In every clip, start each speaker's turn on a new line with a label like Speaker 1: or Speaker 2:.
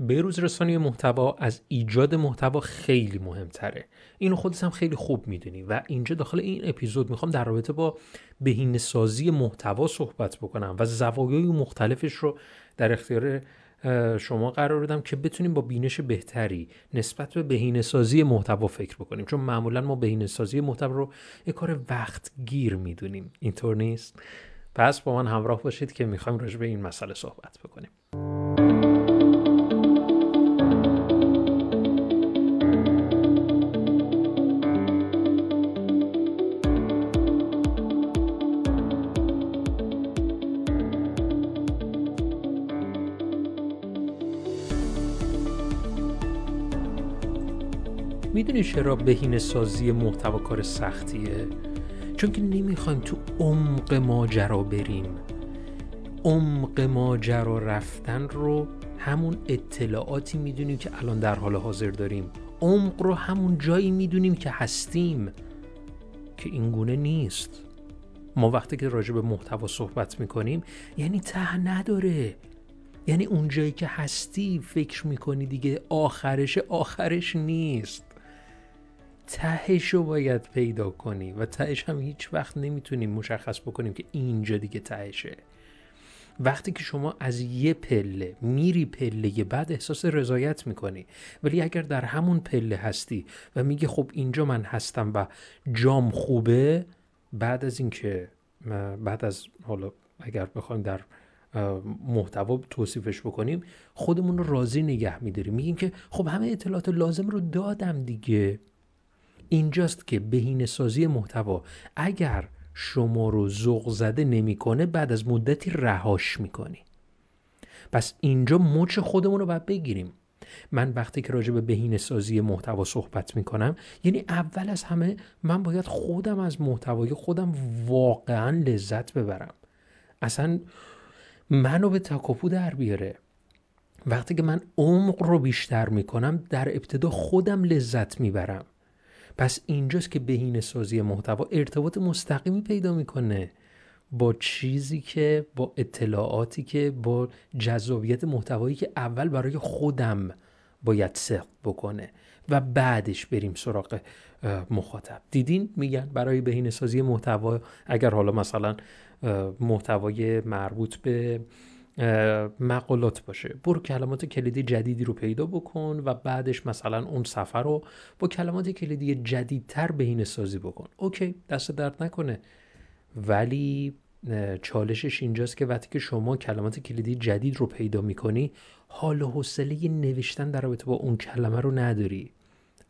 Speaker 1: بروز رسانی محتوا از ایجاد محتوا خیلی مهمتره. اینو خودت هم خیلی خوب می‌دونی و اینجا داخل این اپیزود می‌خوام در رابطه با بهینه سازی محتوا صحبت بکنم و زوایای مختلفش رو در اختیار شما قرار بدم که بتونیم با بینش بهتری نسبت به بهینه سازی محتوا فکر بکنیم. چون معمولا ما بهینه سازی محتوا رو یک کار وقت گیر می‌دونیم. اینطور نیست؟ پس با من همراه باشید که می‌خوایم راجع به این مسئله صحبت بکنیم. می‌دونی چرا بهینه سازی محتوا کار سختیه؟ چون که نمی‌خوایم تو عمق ماجرا بریم. عمق ماجرا رفتن رو همون اطلاعاتی می‌دونیم که الان در حال حاضر داریم. عمق رو همون جایی می‌دونیم که هستیم. که اینگونه نیست. ما وقتی که راجع به محتوا صحبت می‌کنیم یعنی ته نداره. یعنی اون جایی که هستی فکر می‌کنی دیگه آخرش آخرش نیست. تهش رو باید پیدا کنی و تهش هم هیچ وقت نمی‌تونیم مشخص بکنیم که اینجا دیگه تهشه. وقتی که شما از یه پله میری پله بعد احساس رضایت می‌کنی. ولی اگر در همون پله هستی و میگی خب اینجا من هستم و جام خوبه بعد از اینکه بعد از حالا اگر بخوایم در محتوا توصیفش بکنیم خودمون رو راضی نگه میداریم. میگیم که خب همه اطلاعات لازم رو دادم دیگه. اینجاست که بهینه سازی محتوا اگر شما رو ذوق زده نمی‌کنه بعد از مدتی رهاش می‌کنی. پس اینجا مچ خودمون رو باید بگیریم. من وقتی که راجع به بهینه سازی محتوا صحبت می‌کنم یعنی اول از همه من باید خودم از محتوای خودم واقعا لذت ببرم. اصلا منو به تکاپو در بیاره. وقتی که من عمق رو بیشتر می‌کنم در ابتدا خودم لذت می‌برم. پس اینجاست که بهینه سازی محتوا ارتباط مستقیمی پیدا می‌کنه با چیزی که با اطلاعاتی که با جذابیت محتوایی که اول برای خودم باید سخت بکنه و بعدش بریم سراغ مخاطب. دیدین؟ میگن برای بهینه سازی محتوا اگر حالا مثلا محتوای مربوط به مقالات باشه. برو کلمات کلیدی جدیدی رو پیدا بکن و بعدش مثلا اون سفر رو با کلمات کلیدی جدیدتر بهینه سازی بکن. اوکی دست درد نکنه. ولی چالشش اینجاست که وقتی که شما کلمات کلیدی جدید رو پیدا می‌کنی حال و حوصله نوشتن در رابطه با اون کلمه رو نداری.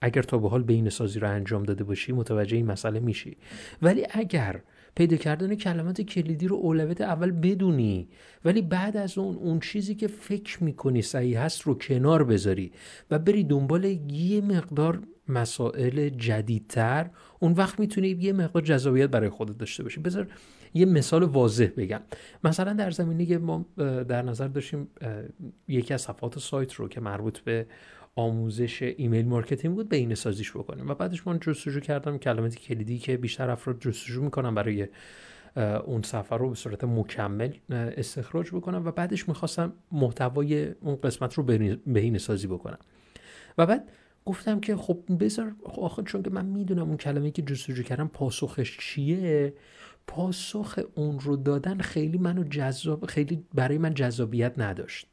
Speaker 1: اگر تا به حال بین سازی رو انجام داده باشی متوجه این مسئله میشی. ولی اگر پیدا کردن کلمات کلیدی رو اولویت اول بدونی. ولی بعد از اون اون چیزی که فکر می‌کنی صحیح هست رو کنار بذاری و بری دنبال یه مقدار مسائل جدیدتر اون وقت می‌تونی یه مقدار جذابیت برای خودت داشته باشی. بذار یه مثال واضح بگم. مثلا در زمینه ما در نظر داشتیم یکی از صفحات سایت رو که مربوط به آموزش email marketing بود بهینه سازیش بکنیم. و بعدش من جستجو کردم کلماتی کلیدی که بیشتر افراد جستجو می‌کنن برای اون صفحه رو به صورت مکمل استخراج بکنم. و بعدش می‌خواستم محتوای اون قسمت رو بهینه سازی بکنم. و بعد گفتم که خب بذار آخه چون که من می‌دونم اون کلمه که جستجو کردم پاسخش چیه پاسخ اون رو دادن خیلی منو جذاب خیلی برای من جذابیت نداشت.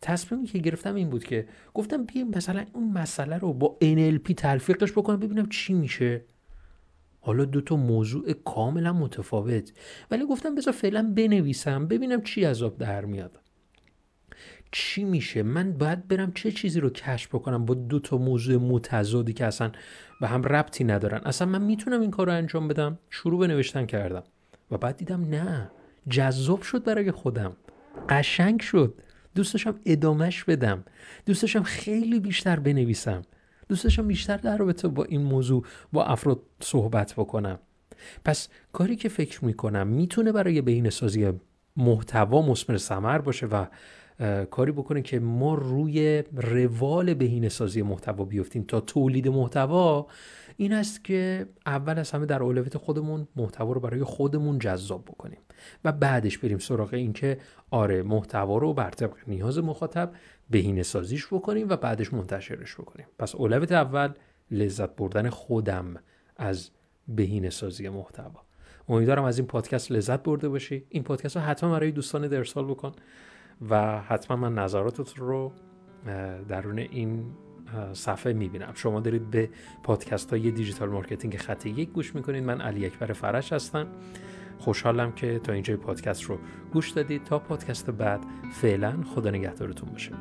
Speaker 1: تصمیمی که گرفتم این بود که گفتم بیایم مثلا اون مسئله رو با NLP تلفیقش بکنم ببینم چی میشه. حالا دو تا موضوع کاملا متفاوت. ولی گفتم بذار فعلا بنویسم ببینم چی عذاب در میاد. چی میشه؟ من باید برم چه چیزی رو کشف بکنم با دو تا موضوع متضادی که اصلا به هم ربطی ندارن؟ اصلا من می‌تونم این کار رو انجام بدم؟ شروع به نوشتن کردم. و بعد دیدم نه. جذاب شد برای خودم. قشنگ شد. دوست داشتم ادامهش بدم. دوست داشتم خیلی بیشتر بنویسم. دوست داشتم بیشتر در رابطه با این موضوع با افراد صحبت بکنم. پس کاری که فکر می‌کنم می‌تونه برای بین سازی محتوا مسمر سمر باشه و کاری بکنه که ما روی روال بهینه سازی محتوا بیفتیم. تا تولید محتوا این است که اول از همه در اولویت خودمون محتوا رو برای خودمون جذاب بکنیم و بعدش بریم سراغ اینکه آره محتوا رو بر طبق نیاز مخاطب بهینه سازیش بکنیم و بعدش منتشرش بکنیم. پس اولویت اول لذت بردن خودم از بهینه سازی محتوا. امیدوارم از این پادکست لذت برده باشی. این پادکست رو حتما برای دوستان ارسال بکن. و حتما من نظراتت رو درون این صفحه می‌بینم. شما دارید به پادکست های digital marketing خط یک گوش می‌کنید. من علی اکبر فرش هستم. خوشحالم که تا اینجای پادکست رو گوش دادید. تا پادکست بعد فعلا خدا نگهدارتون باشه.